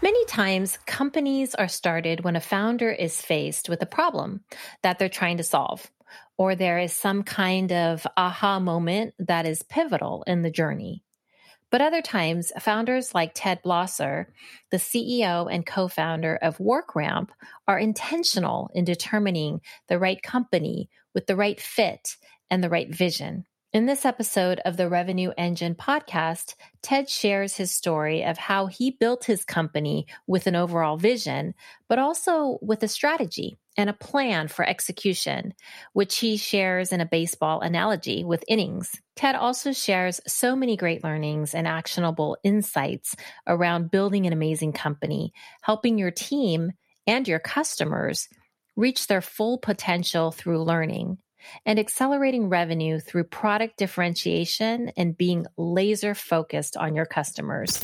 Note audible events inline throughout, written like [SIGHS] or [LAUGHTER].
Many times, companies are started when a founder is faced with a problem that they're trying to solve, or there is some kind of aha moment that is pivotal in the journey. But other times, founders like Ted Blosser, the CEO and co founder of WorkRamp, are intentional in determining the right company with the right fit and the right vision. In this episode of the Revenue Engine podcast, Ted shares his story of how he built his company with an overall vision, but also with a strategy and a plan for execution, which he shares in a baseball analogy with innings. Ted also shares so many great learnings and actionable insights around building an amazing company, helping your team and your customers reach their full potential through learning and accelerating revenue through product differentiation and being laser focused on your customers.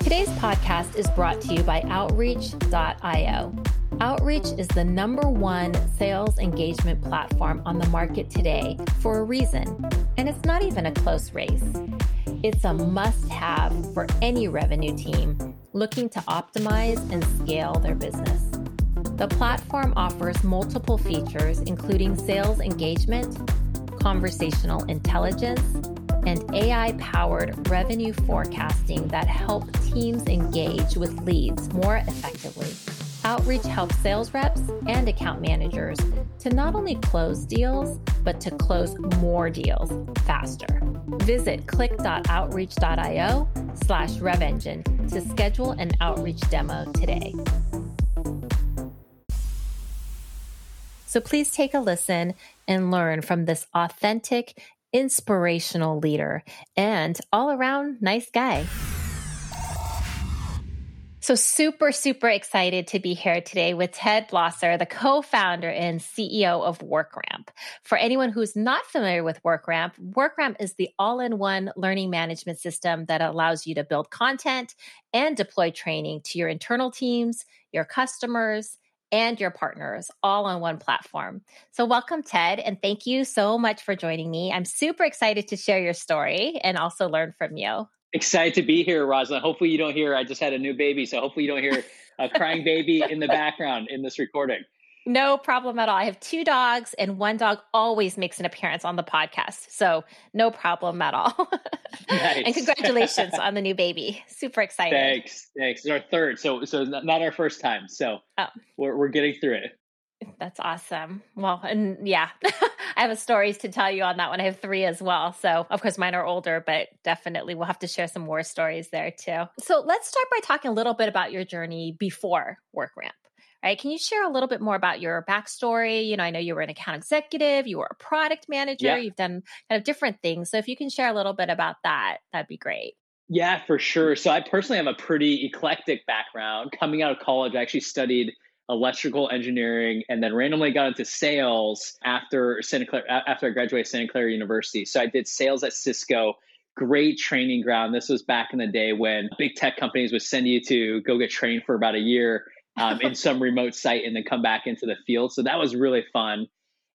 Today's podcast is brought to you by Outreach.io. Outreach is the number one sales engagement platform on the market today for a reason, and it's not even a close race. It's a must have for any revenue team looking to optimize and scale their business. The platform offers multiple features, including sales engagement, conversational intelligence, and AI powered revenue forecasting that help teams engage with leads more effectively. Outreach helps sales reps and account managers to not only close deals, but to close more deals faster. Visit click.outreach.io slash revengine to schedule an outreach demo today. So please take a listen and learn from this authentic, inspirational leader and all around nice guy. So, super, super excited to be here today with Ted Blosser, the co founder and CEO of WorkRamp. For anyone who's not familiar with WorkRamp, WorkRamp is the all in one learning management system that allows you to build content and deploy training to your internal teams, your customers, and your partners all on one platform. So, welcome, Ted, and thank you so much for joining me. I'm super excited to share your story and also learn from you. Excited to be here, Rosalyn. Hopefully, you don't hear, I just had a new baby, so hopefully, you don't hear a crying baby in the background in this recording. No problem at all. I have two dogs, and one dog always makes an appearance on the podcast. So, no problem at all. [LAUGHS] Nice. and congratulations [LAUGHS] on the new baby. Super excited. Thanks. Thanks. It's our third. So, so not our first time. So, oh. we're, we're getting through it. That's awesome. Well, and yeah, [LAUGHS] I have stories to tell you on that one. I have three as well. So, of course, mine are older, but definitely we'll have to share some more stories there too. So, let's start by talking a little bit about your journey before WorkRamp right? Can you share a little bit more about your backstory? You know, I know you were an account executive, you were a product manager, yeah. you've done kind of different things. So if you can share a little bit about that, that'd be great. Yeah, for sure. So I personally have a pretty eclectic background. Coming out of college, I actually studied electrical engineering and then randomly got into sales after Santa Clara after I graduated Santa Clara University. So I did sales at Cisco great training ground. This was back in the day when big tech companies would send you to go get trained for about a year um, in [LAUGHS] some remote site and then come back into the field. So that was really fun.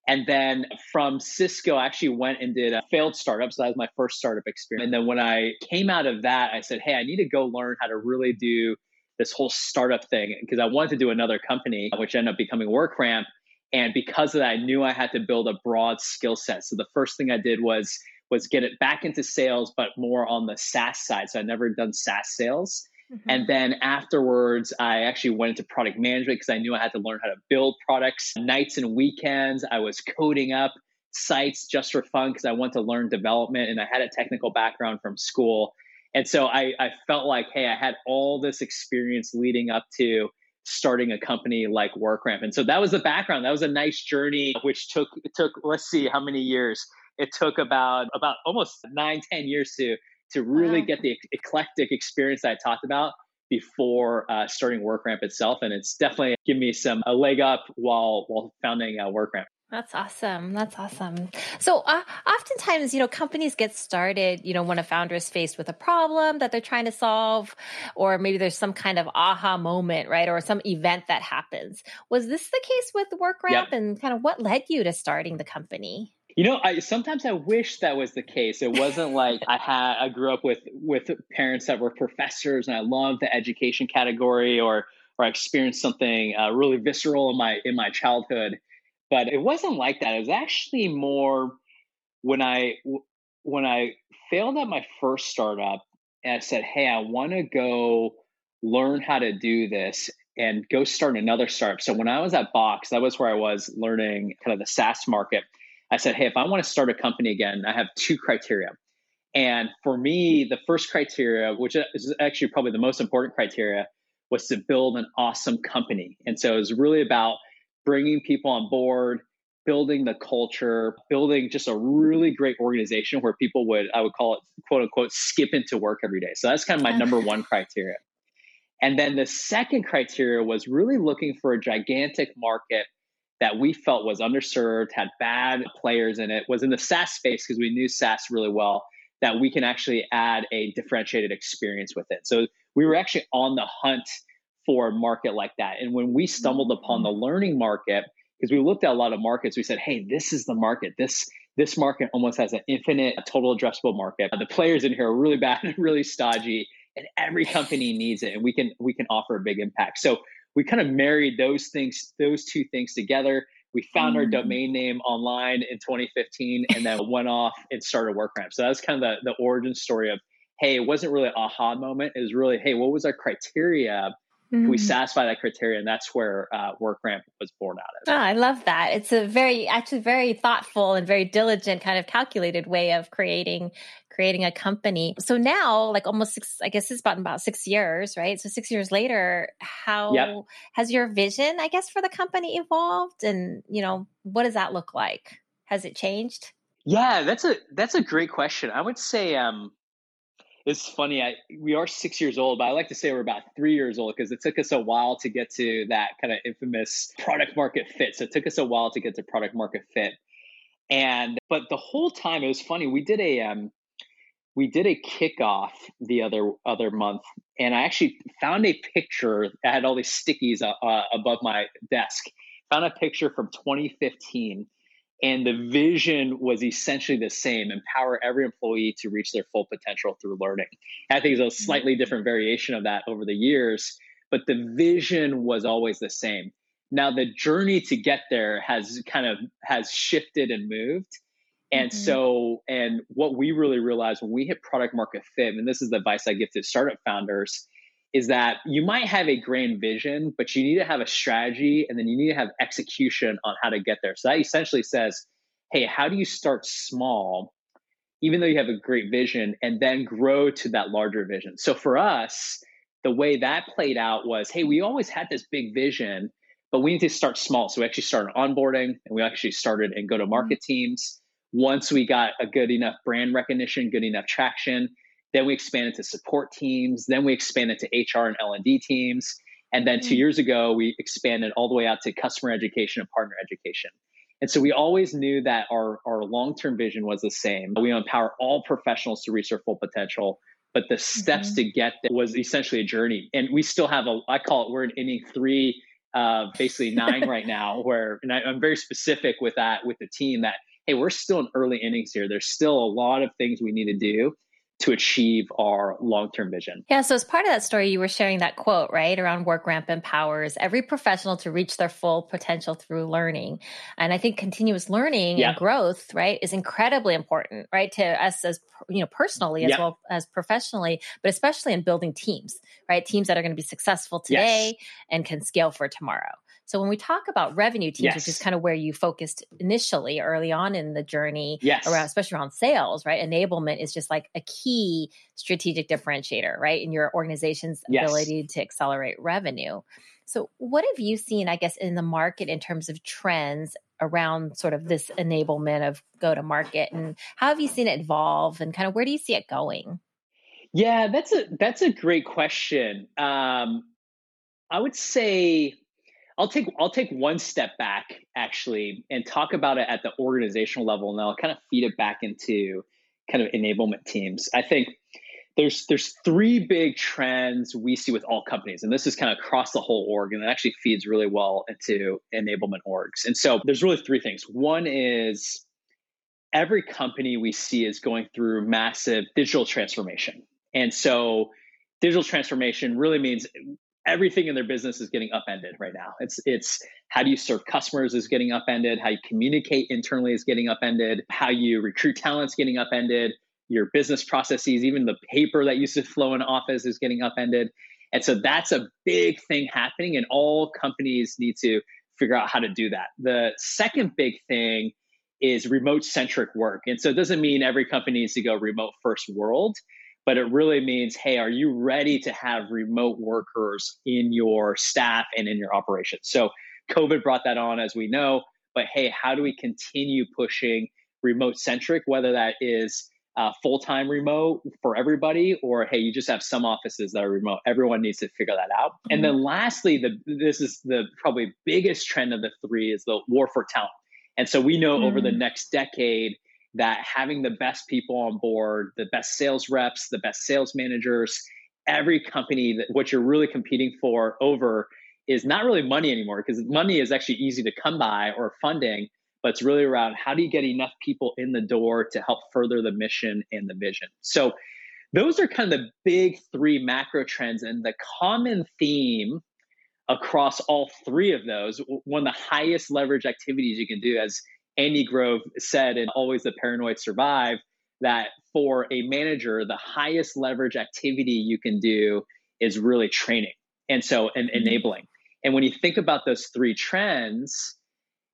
And then from Cisco, I actually went and did a failed startup. So that was my first startup experience. And then when I came out of that, I said, hey, I need to go learn how to really do this whole startup thing because I wanted to do another company, which ended up becoming WorkRamp. And because of that, I knew I had to build a broad skill set. So the first thing I did was was get it back into sales, but more on the SaaS side. So I'd never done SaaS sales. Mm-hmm. And then afterwards, I actually went into product management because I knew I had to learn how to build products. Nights and weekends, I was coding up sites just for fun because I wanted to learn development and I had a technical background from school. And so I, I felt like, hey, I had all this experience leading up to starting a company like WorkRamp. And so that was the background. That was a nice journey, which took took let's see how many years. It took about about almost nine, ten years to to really Wow. get the eclectic experience that I talked about before uh, starting WorkRamp itself. And it's definitely given me some a leg up while while founding uh, WorkRamp. That's awesome. That's awesome. So, uh, oftentimes, you know, companies get started, you know, when a founder is faced with a problem that they're trying to solve, or maybe there's some kind of aha moment, right? Or some event that happens. Was this the case with WorkRamp Yep. and kind of what led you to starting the company? You know, I sometimes I wish that was the case. It wasn't like I had I grew up with with parents that were professors and I loved the education category or or I experienced something uh, really visceral in my in my childhood. But it wasn't like that. It was actually more when I when I failed at my first startup and I said, "Hey, I want to go learn how to do this and go start another startup." So when I was at Box, that was where I was learning kind of the SaaS market. I said, "Hey, if I want to start a company again, I have two criteria." And for me, the first criteria, which is actually probably the most important criteria, was to build an awesome company. And so it was really about bringing people on board, building the culture, building just a really great organization where people would, I would call it, quote unquote, skip into work every day. So that's kind of my number one criteria. And then the second criteria was really looking for a gigantic market that we felt was underserved, had bad players in it, was in the SaaS space because we knew SaaS really well, that we can actually add a differentiated experience with it. So we were actually on the hunt for a market like that. And when we stumbled upon the learning market, because we looked at a lot of markets, we said, hey, this is the market. This this market almost has an infinite total addressable market. The players in here are really bad and [LAUGHS] really stodgy, and every company needs it, and we can we can offer a big impact. So we kind of married those things, those two things together. We found our Mm. domain name online in 2015, and then went off and started WorkRamp. So that's kind of the the origin story of hey, it wasn't really an aha moment. It was really hey, what was our criteria? Can we Mm. satisfy that criteria, and that's where uh, WorkRamp was born out of. Oh, I love that. It's a very, actually, very thoughtful and very diligent, kind of calculated way of creating creating a company. So now, like almost six, I guess it's about about six years, right? So six years later, how Yep. has your vision, I guess, for the company evolved? And you know, what does that look like? Has it changed? Yeah, that's a that's a great question. I would say um it's funny. I we are six years old, but I like to say we're about three years old because it took us a while to get to that kind of infamous product market fit. So it took us a while to get to product market fit. And but the whole time it was funny. We did a um we did a kickoff the other other month, and I actually found a picture. I had all these stickies uh, uh, above my desk. Found a picture from 2015 and the vision was essentially the same empower every employee to reach their full potential through learning. I think it's a slightly different variation of that over the years, but the vision was always the same. Now the journey to get there has kind of has shifted and moved. And Mhm. so, and what we really realized when we hit product market fit, and this is the advice I give to startup founders, is that you might have a grand vision, but you need to have a strategy and then you need to have execution on how to get there. So that essentially says, hey, how do you start small, even though you have a great vision, and then grow to that larger vision? So for us, the way that played out was, hey, we always had this big vision, but we need to start small. So we actually started onboarding and we actually started in go to market teams. Once we got a good enough brand recognition, good enough traction, then we expanded to support teams. Then we expanded to HR and L&D teams. And then two Mm. years ago, we expanded all the way out to customer education and partner education. And so we always knew that our, our long-term vision was the same. We empower all professionals to reach their full potential. But the steps Mhm. to get there was essentially a journey. And we still have a, I call it, we're in inning three, uh, basically nine [LAUGHS] right now, where, and I, I'm very specific with that with the team that, hey, we're still in early innings here. There's still a lot of things we need to do to achieve our long-term vision. Yeah, so as part of that story, you were sharing that quote, right? Around WorkRamp empowers every professional to reach their full potential through learning. And I think continuous learning Yeah. and growth, right, is incredibly important, right, to us as, you know, personally as Yeah. well as professionally, but especially in building teams, right? Teams that are going to be successful today and can scale for tomorrow. So when we talk about revenue teams, which is kind of where you focused initially early on in the journey, Yes. around especially around sales right enablement is just like a key strategic differentiator right in your organization's Yes. ability to accelerate revenue so what have you seen i guess in the market in terms of trends around sort of this enablement of go to market and how have you seen it evolve and kind of where do you see it going Yeah, that's a that's a great question. Um, I would say I'll take I'll take one step back actually and talk about it at the organizational level, and I'll kind of feed it back into kind of enablement teams. I think there's there's three big trends we see with all companies, and this is kind of across the whole org, and it actually feeds really well into enablement orgs. And so there's really three things. One is every company we see is going through massive digital transformation, and so digital transformation really means everything in their business is getting upended right now. It's it's how do you serve customers is getting upended, how you communicate internally is getting upended, how you recruit talent is getting upended, your business processes, even the paper that used to flow in office is getting upended. And so that's a big thing happening and all companies need to figure out how to do that. The second big thing is remote centric work. And so it doesn't mean every company needs to go remote first world but it really means hey are you ready to have remote workers in your staff and in your operations so covid brought that on as we know but hey how do we continue pushing remote centric whether that is uh, full-time remote for everybody or hey you just have some offices that are remote everyone needs to figure that out mm-hmm. and then lastly the this is the probably biggest trend of the three is the war for talent and so we know mm-hmm. over the mm. next decade that having the best people on board, the best sales reps, the best sales managers, every company that what you're really competing for over is not really money anymore because money is actually easy to come by or funding, but it's really around how do you get enough people in the door to help further the mission and the vision. So those are kind of the big three macro trends and the common theme across all three of those one of the highest leverage activities you can do as Andy Grove said in Always the Paranoid Survive that for a manager, the highest leverage activity you can do is really training. And so, and mm-hmm. enabling. And when you think about those three trends,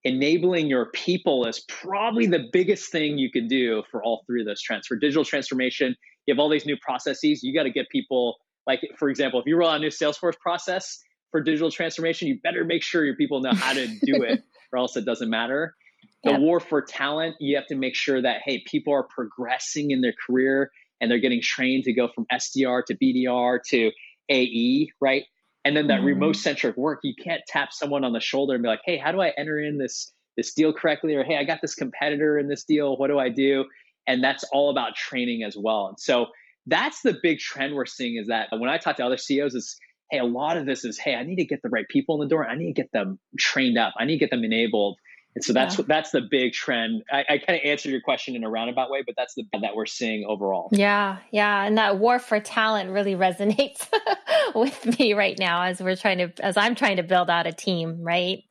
enabling your people is probably the biggest thing you can do for all three of those trends. For digital transformation, you have all these new processes. You got to get people, like, for example, if you roll out a new Salesforce process for digital transformation, you better make sure your people know how to do it, [LAUGHS] or else it doesn't matter the yep. war for talent you have to make sure that hey people are progressing in their career and they're getting trained to go from sdr to bdr to ae right? And then that mm-hmm. remote centric work you can't tap someone on the shoulder and be like hey how do i enter in this this deal correctly? or hey i got this competitor in this deal. What do i do? And that's all about training as well. And so that's the big trend we're seeing is that when i talk to other ceos is hey a lot of this is hey i need to get the right people in the door. I need to get them trained up. I need to get them enabled and so that's yeah. that's the big trend. I, I kind of answered your question in a roundabout way, but that's the that we're seeing overall. Yeah, yeah, and that war for talent really [LAUGHS] resonates with me right now as we're trying to as I'm trying to build out a team, right?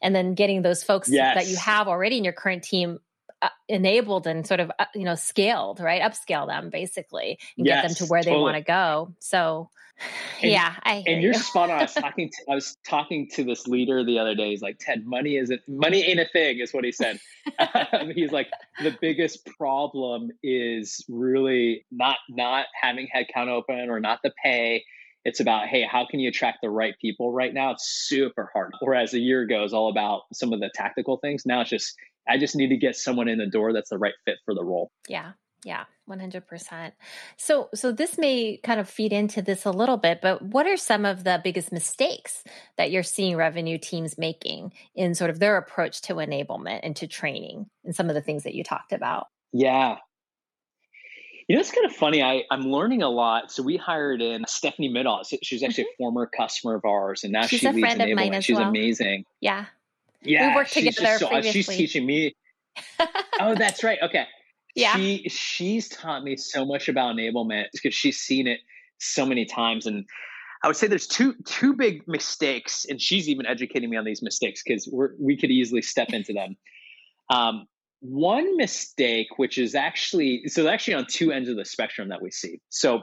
And then getting those folks yes. that you have already in your current team enabled and sort of uh, you know scaled, right? Upscale them basically and yes, get them to where totally. they want to go. So [SIGHS] and, yeah, I and you're you. spot on. I was [LAUGHS] talking to I was talking to this leader the other day. He's like, Ted, money isn't money ain't a thing, is what he said. [LAUGHS] um, he's like, the biggest problem is really not not having headcount open or not the pay. It's about, hey, how can you attract the right people right now? It's super hard. Whereas a year ago is all about some of the tactical things. Now it's just I just need to get someone in the door that's the right fit for the role. Yeah. Yeah, 100%. So so this may kind of feed into this a little bit, but what are some of the biggest mistakes that you're seeing revenue teams making in sort of their approach to enablement and to training and some of the things that you talked about? Yeah. You know, it's kind of funny. I, I'm learning a lot. So we hired in Stephanie Middle. She's actually mm-hmm. a former customer of ours, and now she's she a friend of mine as She's well. amazing. Yeah. Yeah. We worked together so, previously. she's teaching me. [LAUGHS] oh, that's right. Okay yeah. she she's taught me so much about enablement because she's seen it so many times and I would say there's two two big mistakes, and she's even educating me on these mistakes because we could easily step into them. Um, one mistake, which is actually so actually on two ends of the spectrum that we see. So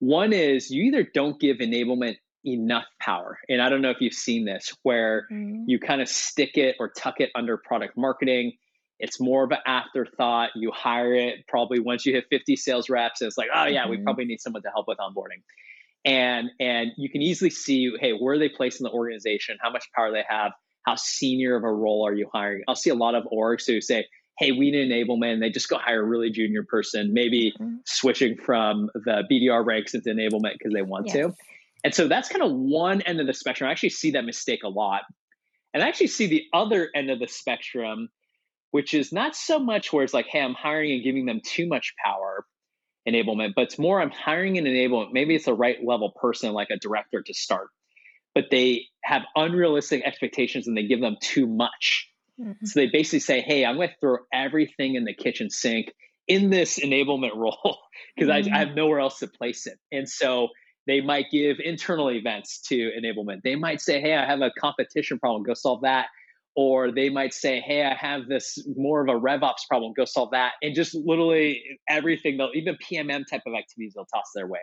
one is you either don't give enablement enough power, and I don't know if you've seen this, where mm-hmm. you kind of stick it or tuck it under product marketing it's more of an afterthought. You hire it probably once you hit 50 sales reps. it's like, oh yeah, mm-hmm. we probably need someone to help with onboarding. And and you can easily see, hey, where are they placed in the organization? How much power they have? How senior of a role are you hiring? I'll see a lot of orgs who say, hey, we need enablement. And they just go hire a really junior person, maybe mm-hmm. switching from the BDR ranks into enablement because they want yes. to. And so that's kind of one end of the spectrum. I actually see that mistake a lot. And I actually see the other end of the spectrum, which is not so much where it's like, hey, I'm hiring and giving them too much power enablement, but it's more I'm hiring an enablement. Maybe it's the right level person, like a director to start, but they have unrealistic expectations and they give them too much. Mm-hmm. So they basically say, hey, I'm going to throw everything in the kitchen sink in this enablement [LAUGHS] role because mm-hmm. I, I have nowhere else to place it. And so they might give internal events to enablement. They might say, hey, I have a competition problem, go solve that. Or they might say, hey, I have this more of a RevOps problem, go solve that. And just literally everything, they'll even PMM type of activities they'll toss their way.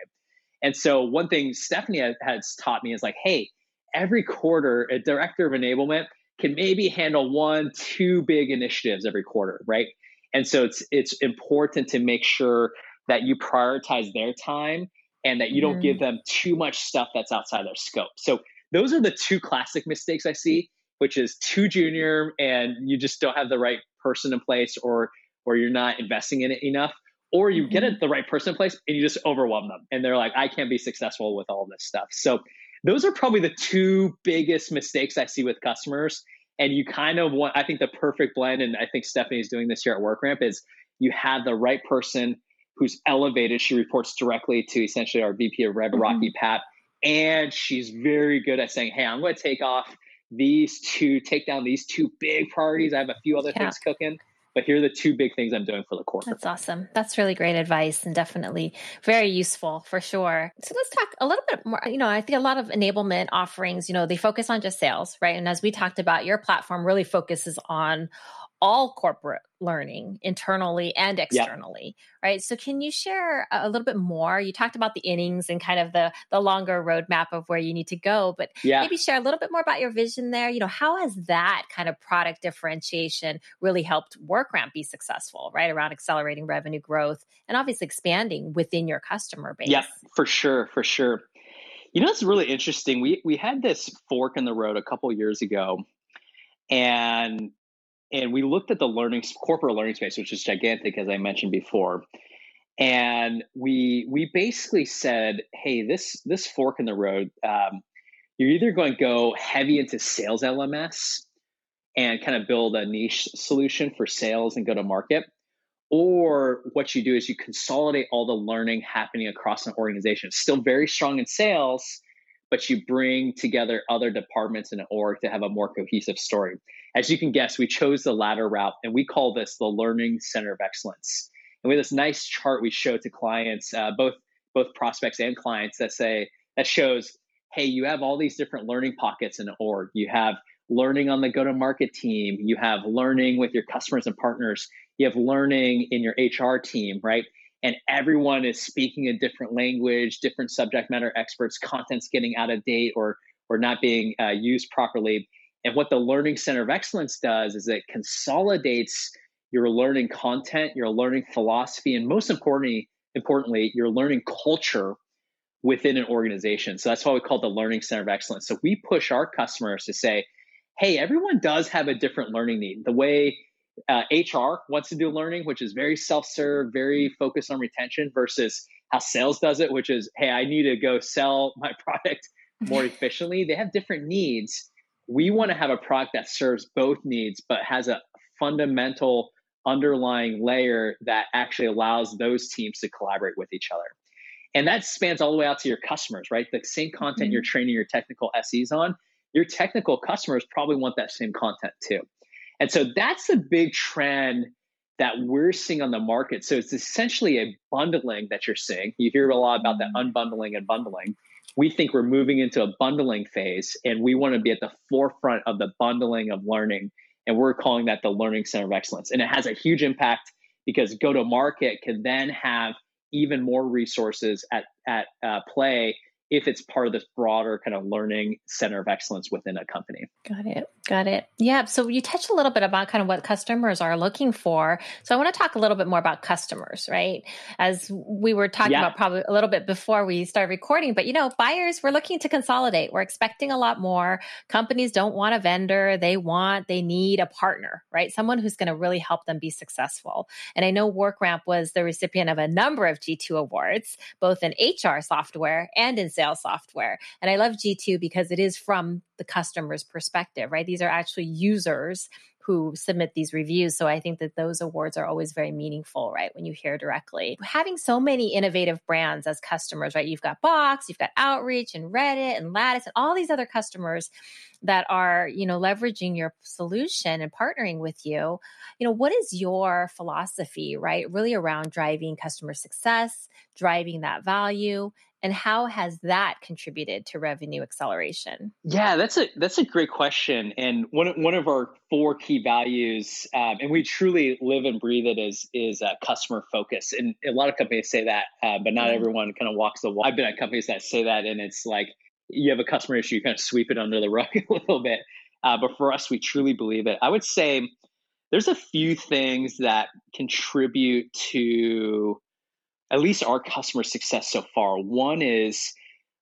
And so one thing Stephanie has taught me is like, hey, every quarter, a director of enablement can maybe handle one, two big initiatives every quarter, right? And so it's it's important to make sure that you prioritize their time and that you don't mm. give them too much stuff that's outside their scope. So those are the two classic mistakes I see, which is too junior and you just don't have the right person in place or or you're not investing in it enough or you mm-hmm. get it the right person in place and you just overwhelm them and they're like I can't be successful with all this stuff. So those are probably the two biggest mistakes I see with customers and you kind of want I think the perfect blend and I think Stephanie is doing this here at WorkRamp is you have the right person who's elevated. She reports directly to essentially our VP of Rev, mm-hmm. Rocky Pat, and she's very good at saying, "Hey, I'm going to take off these two, take down these two big priorities. I have a few other yeah. things cooking." But here are the two big things I'm doing for the quarter. That's awesome. That's really great advice and definitely very useful for sure. So let's talk a little bit more. You know, I think a lot of enablement offerings, you know, they focus on just sales, right? And as we talked about, your platform really focuses on all corporate learning internally and externally right? So can you share a little bit more? You talked about the innings and kind of the the longer roadmap of where you need to go but yeah. maybe share a little bit more about your vision there. You know how has that kind of product differentiation really helped workramp be successful right around accelerating revenue growth and obviously expanding within your customer base? yeah for sure for sure. You know it's really interesting. We we had this fork in the road a couple years ago and and we looked at the learning corporate learning space, which is gigantic, as I mentioned before. And we we basically said, hey, this this fork in the road, um, you're either going to go heavy into sales LMS and kind of build a niche solution for sales and go to market, or what you do is you consolidate all the learning happening across an organization. It's still very strong in sales, but you bring together other departments in an org to have a more cohesive story. As you can guess, we chose the latter route, and we call this the Learning Center of Excellence. And we have this nice chart we show to clients, uh, both both prospects and clients, that say that shows, hey, you have all these different learning pockets in an org. You have learning on the go-to-market team. You have learning with your customers and partners. You have learning in your HR team, right? And everyone is speaking a different language, different subject matter experts. Content's getting out of date or or not being uh, used properly and what the Learning Center of Excellence does is it consolidates your learning content, your learning philosophy, and most importantly, importantly, your learning culture within an organization. So that's why we call it the Learning Center of Excellence. So we push our customers to say, hey, everyone does have a different learning need. The way uh, HR wants to do learning, which is very self serve, very focused on retention, versus how sales does it, which is, hey, I need to go sell my [LAUGHS] product more efficiently. They have different needs we want to have a product that serves both needs but has a fundamental underlying layer that actually allows those teams to collaborate with each other. And that spans all the way out to your customers right? The same content mm-hmm. you're training your technical ses on your technical customers probably want that same content too. And so that's a big trend that we're seeing on the market. So it's essentially a bundling that you're seeing. You hear a lot about that mm-hmm. unbundling and bundling we think we're moving into a bundling phase and we want to be at the forefront of the bundling of learning and we're calling that the learning center of excellence. And it has a huge impact because go to market can then have even more resources at, at uh, play if it's part of this broader kind of learning center of excellence within a company. Got it. Got it. Yeah. So you touched a little bit about kind of what customers are looking for. So I want to talk a little bit more about customers, right? As we were talking yeah. about probably a little bit before we started recording, but you know, buyers, we're looking to consolidate. We're expecting a lot more. Companies don't want a vendor. They want, they need a partner, right? Someone who's going to really help them be successful. And I know WorkRamp was the recipient of a number of G2 awards, both in HR software and in sales software. And I love G2 because it is from the customer's perspective, right? These are actually users who submit these reviews. So I think that those awards are always very meaningful, right? When you hear directly. Having so many innovative brands as customers, right? You've got Box, you've got Outreach and Reddit and Lattice and all these other customers that are, you know, leveraging your solution and partnering with you. You know, what is your philosophy, right? Really around driving customer success, driving that value and how has that contributed to revenue acceleration yeah that's a that's a great question and one, one of our four key values um, and we truly live and breathe it is is uh, customer focus and a lot of companies say that uh, but not mm-hmm. everyone kind of walks the walk i've been at companies that say that and it's like you have a customer issue you kind of sweep it under the rug [LAUGHS] a little bit uh, but for us we truly believe it i would say there's a few things that contribute to at least our customer success so far. One is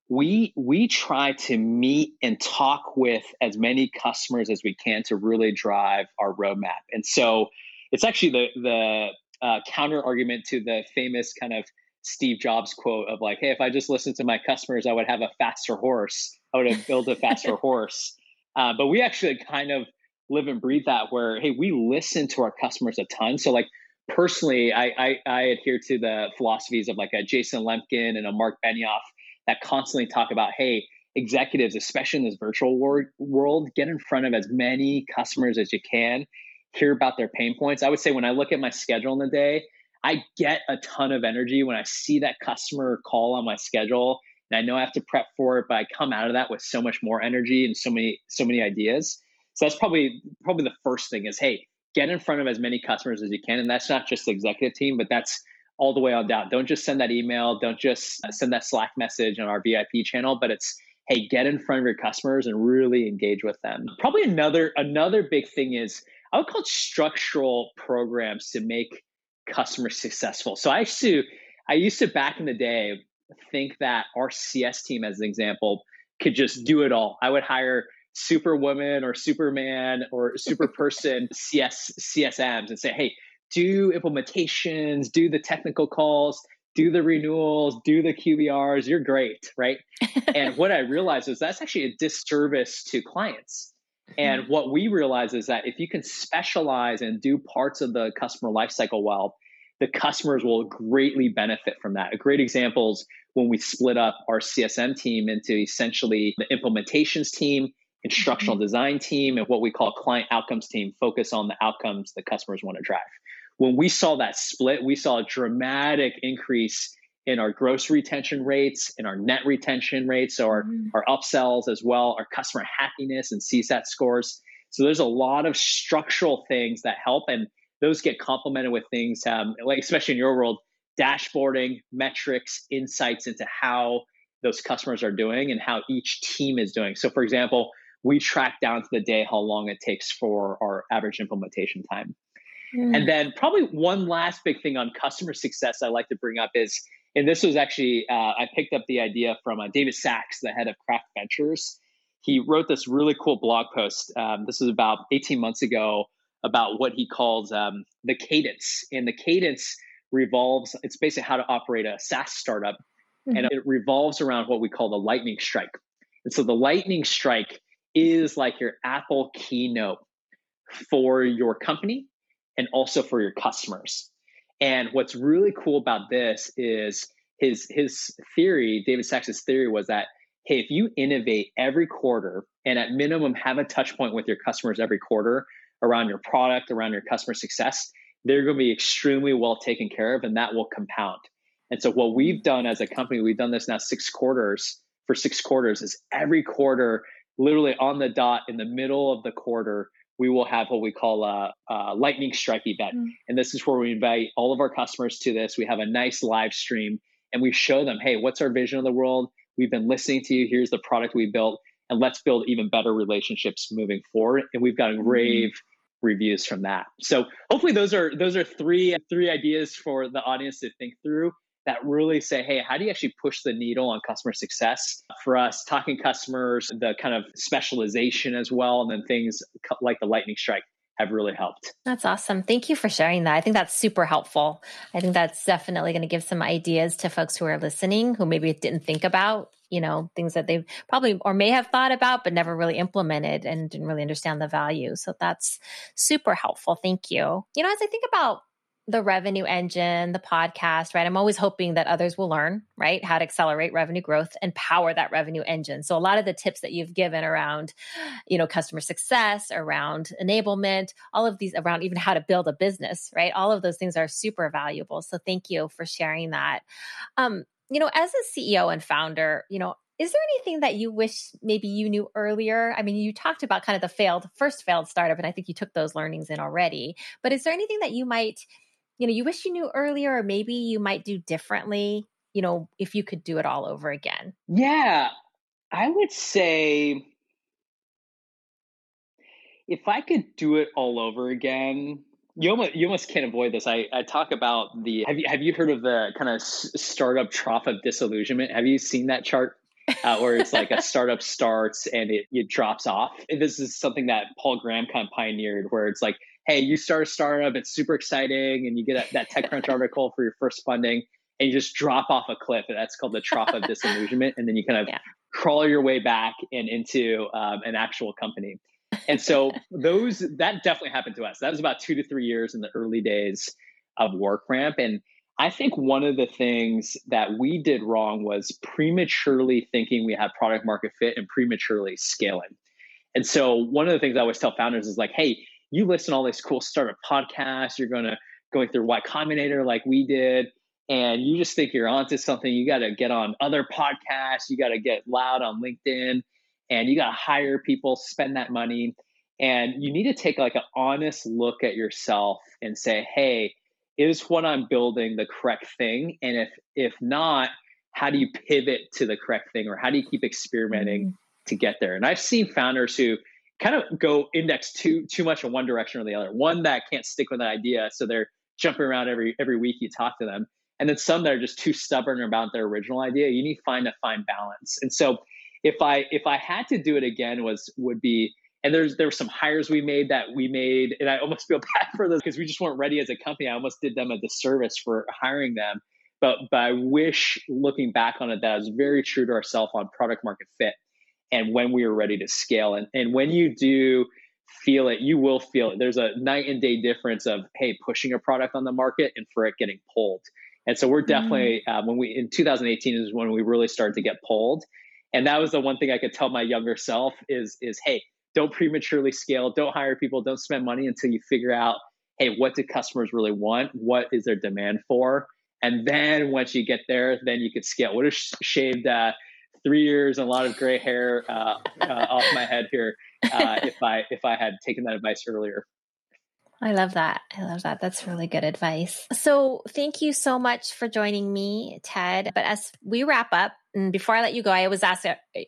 we we try to meet and talk with as many customers as we can to really drive our roadmap. And so it's actually the the uh, counter argument to the famous kind of Steve Jobs quote of like, "Hey, if I just listened to my customers, I would have a faster horse. I would have built a faster [LAUGHS] horse." Uh, but we actually kind of live and breathe that where hey we listen to our customers a ton so like personally, I, I, I adhere to the philosophies of like a Jason Lemkin and a Mark Benioff that constantly talk about, hey, executives, especially in this virtual wor- world, get in front of as many customers as you can, hear about their pain points. I would say when I look at my schedule in the day, I get a ton of energy when I see that customer call on my schedule and I know I have to prep for it, but I come out of that with so much more energy and so many so many ideas. So that's probably probably the first thing is hey, get in front of as many customers as you can. And that's not just the executive team, but that's all the way on down. Don't just send that email. Don't just send that Slack message on our VIP channel, but it's, hey, get in front of your customers and really engage with them. Probably another another big thing is I would call it structural programs to make customers successful. So I used to I used to back in the day think that our CS team, as an example, could just do it all. I would hire superwoman or superman or super person CS [LAUGHS] CSMs and say, hey, do implementations, do the technical calls, do the renewals, do the QBRs. You're great, right? [LAUGHS] and what I realized is that's actually a disservice to clients. And mm-hmm. what we realize is that if you can specialize and do parts of the customer lifecycle well, the customers will greatly benefit from that. A great example is when we split up our CSM team into essentially the implementations team instructional mm-hmm. design team and what we call client outcomes team focus on the outcomes the customers want to drive. When we saw that split, we saw a dramatic increase in our gross retention rates, in our net retention rates, so our, mm-hmm. our upsells as well, our customer happiness and CSAT scores. So there's a lot of structural things that help, and those get complemented with things um, like, especially in your world, dashboarding, metrics, insights into how those customers are doing and how each team is doing. So, for example, we track down to the day how long it takes for our average implementation time. Mm. And then probably one last big thing on customer success I like to bring up is, and this was actually uh, I picked up the idea from uh, David Sacks, the head of Craft Ventures. He wrote this really cool blog post. Um, this was about 18 months ago about what he calls um, the cadence, and the cadence revolves. It's basically how to operate a SaaS startup, mm-hmm. and it revolves around what we call the lightning strike. And so the lightning strike is like your Apple keynote for your company and also for your customers. And what's really cool about this is his his theory, David Sacks' theory was that hey, if you innovate every quarter and at minimum have a touch point with your customers every quarter around your product, around your customer success, they're going to be extremely well taken care of and that will compound. And so what we've done as a company, we've done this now six quarters for six quarters is every quarter literally on the dot in the middle of the quarter, we will have what we call a, a lightning strike event. Mm. And this is where we invite all of our customers to this. We have a nice live stream and we show them, hey, what's our vision of the world? we've been listening to you. Here's the product we built, and let's build even better relationships moving forward. And we've gotten mm-hmm. rave mm-hmm. reviews from that. So hopefully those are those are three three ideas for the audience to think through that really say, hey, how do you actually push the needle on customer success? For us, talking customers, the kind of specialization as well, and then things like the lightning strike have really helped. That's awesome. Thank you for sharing that. I think that's super helpful. I think that's definitely going to give some ideas to folks who are listening who maybe didn't think about, you know, things that they've probably or may have thought about but never really implemented and didn't really understand the value. So that's super helpful. Thank you. You know, as I think about the revenue engine, the podcast, right? I'm always hoping that others will learn, right, how to accelerate revenue growth and power that revenue engine. So a lot of the tips that you've given around, you know, customer success, around enablement, all of these around even how to build a business, right? All of those things are super valuable. So thank you for sharing that. Um, you know, as a CEO and founder, you know, is there anything that you wish maybe you knew earlier? I mean, you talked about kind of the failed, first failed startup, and I think you took those learnings in already. But is there anything that you might you know, you wish you knew earlier, or maybe you might do differently, you know, if you could do it all over again? Yeah, I would say if I could do it all over again, you almost you almost can't avoid this. I, I talk about the have you have you heard of the kind of startup trough of disillusionment? Have you seen that chart? Uh, where it's like a startup [LAUGHS] starts and it, it drops off. This is something that Paul Graham kind of pioneered, where it's like hey, you start a startup, it's super exciting, and you get that TechCrunch [LAUGHS] article for your first funding, and you just drop off a cliff. And that's called the trough of [LAUGHS] disillusionment. And then you kind of yeah. crawl your way back and into um, an actual company. And so [LAUGHS] those that definitely happened to us. That was about two to three years in the early days of WorkRamp. And I think one of the things that we did wrong was prematurely thinking we had product market fit and prematurely scaling. And so one of the things I always tell founders is like, hey, you listen to all these cool startup podcasts. You're going to going through Y Combinator like we did, and you just think you're onto something. You got to get on other podcasts. You got to get loud on LinkedIn, and you got to hire people, spend that money, and you need to take like an honest look at yourself and say, hey, is what I'm building the correct thing? And if if not, how do you pivot to the correct thing, or how do you keep experimenting? Mm-hmm. To get there. And I've seen founders who kind of go index too too much in one direction or the other. One that can't stick with an idea, so they're jumping around every every week you talk to them, and then some that are just too stubborn about their original idea. You need to find a fine balance. And so, if I if I had to do it again, was would be and there's there were some hires we made that we made, and I almost feel [LAUGHS] bad for those because we just weren't ready as a company. I almost did them a disservice for hiring them. But but I wish looking back on it that I was very true to ourselves on product market fit and when we are ready to scale. And, and when you do feel it, you will feel it. There's a night and day difference of, hey, pushing a product on the market and for it getting pulled. And so we're definitely, mm. uh, when we, in 2018 is when we really started to get pulled. And that was the one thing I could tell my younger self is, is, hey, don't prematurely scale, don't hire people, don't spend money until you figure out, hey, what do customers really want? What is their demand for? And then once you get there, then you could scale. Would have shaved uh, three years and a lot of gray hair uh, uh, off my head here uh, [LAUGHS] if I if I had taken that advice earlier. I love that. I love that. That's really good advice. So, thank you so much for joining me, Ted. But as we wrap up, and before I let you go, I always ask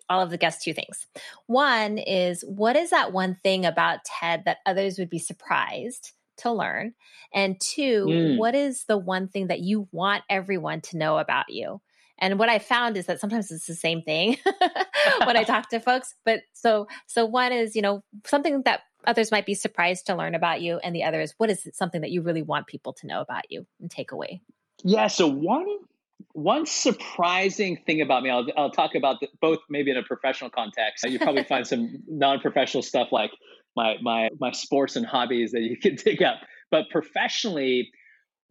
all of the guests two things. One is, what is that one thing about Ted that others would be surprised to learn? And two, mm. what is the one thing that you want everyone to know about you? And what I found is that sometimes it's the same thing [LAUGHS] when I [LAUGHS] talk to folks. But so, so one is, you know, something that others might be surprised to learn about you. And the other is, what is something that you really want people to know about you and take away? Yeah. So one, one surprising thing about me, I'll, I'll talk about the, both maybe in a professional context. You probably find some [LAUGHS] non-professional stuff like my, my, my sports and hobbies that you can dig up. But professionally,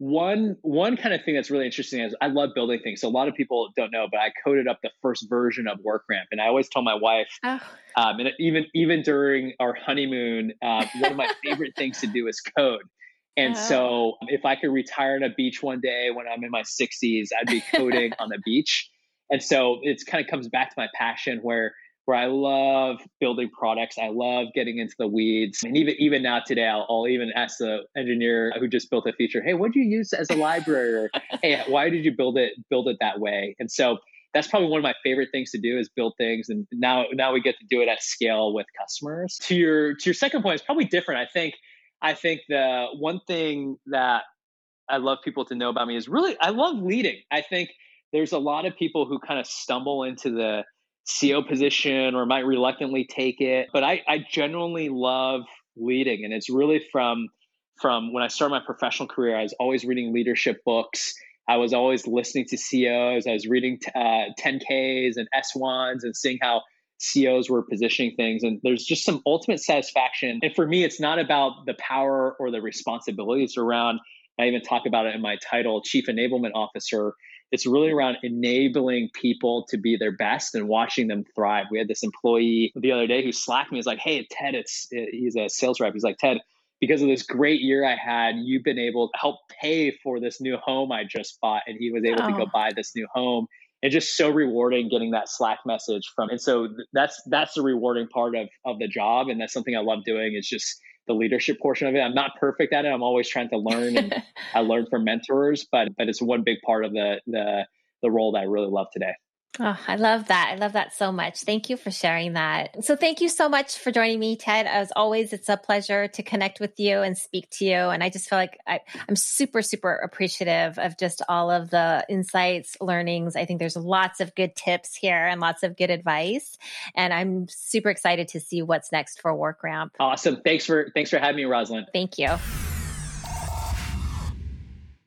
one one kind of thing that's really interesting is I love building things. So a lot of people don't know, but I coded up the first version of WorkRamp, and I always tell my wife, oh. um, and even even during our honeymoon, uh, one of my [LAUGHS] favorite things to do is code. And oh. so, if I could retire on a beach one day when I'm in my 60s, I'd be coding [LAUGHS] on the beach. And so, it kind of comes back to my passion where where I love building products. I love getting into the weeds. And even even now today, I'll, I'll even ask the engineer who just built a feature, "Hey, what did you use as a library?" Or, [LAUGHS] "Hey, why did you build it build it that way?" And so that's probably one of my favorite things to do is build things and now now we get to do it at scale with customers to your to your second point it's probably different i think i think the one thing that i love people to know about me is really i love leading i think there's a lot of people who kind of stumble into the CEO position or might reluctantly take it. But I, I genuinely love leading. And it's really from from when I started my professional career, I was always reading leadership books. I was always listening to CEOs. I was reading uh, 10Ks and S1s and seeing how CEOs were positioning things. And there's just some ultimate satisfaction. And for me, it's not about the power or the responsibility. It's around, I even talk about it in my title, Chief Enablement Officer it's really around enabling people to be their best and watching them thrive. We had this employee the other day who slacked me. He's like, "Hey, Ted, it's he's a sales rep. He's like, Ted, because of this great year I had, you've been able to help pay for this new home I just bought, and he was able oh. to go oh. buy this new home." And just so rewarding getting that Slack message from. And so that's that's the rewarding part of of the job, and that's something I love doing. Is just the leadership portion of it. I'm not perfect at it. I'm always trying to learn and [LAUGHS] I learn from mentors, but but it's one big part of the the the role that I really love today. Oh, I love that. I love that so much. Thank you for sharing that. So thank you so much for joining me, Ted. As always, it's a pleasure to connect with you and speak to you. And I just feel like I, am super, super appreciative of just all of the insights, learnings. I think there's lots of good tips here and lots of good advice. And I'm super excited to see what's next for WorkRamp. Awesome. Thanks for thanks for having me, Rosalyn. Thank you.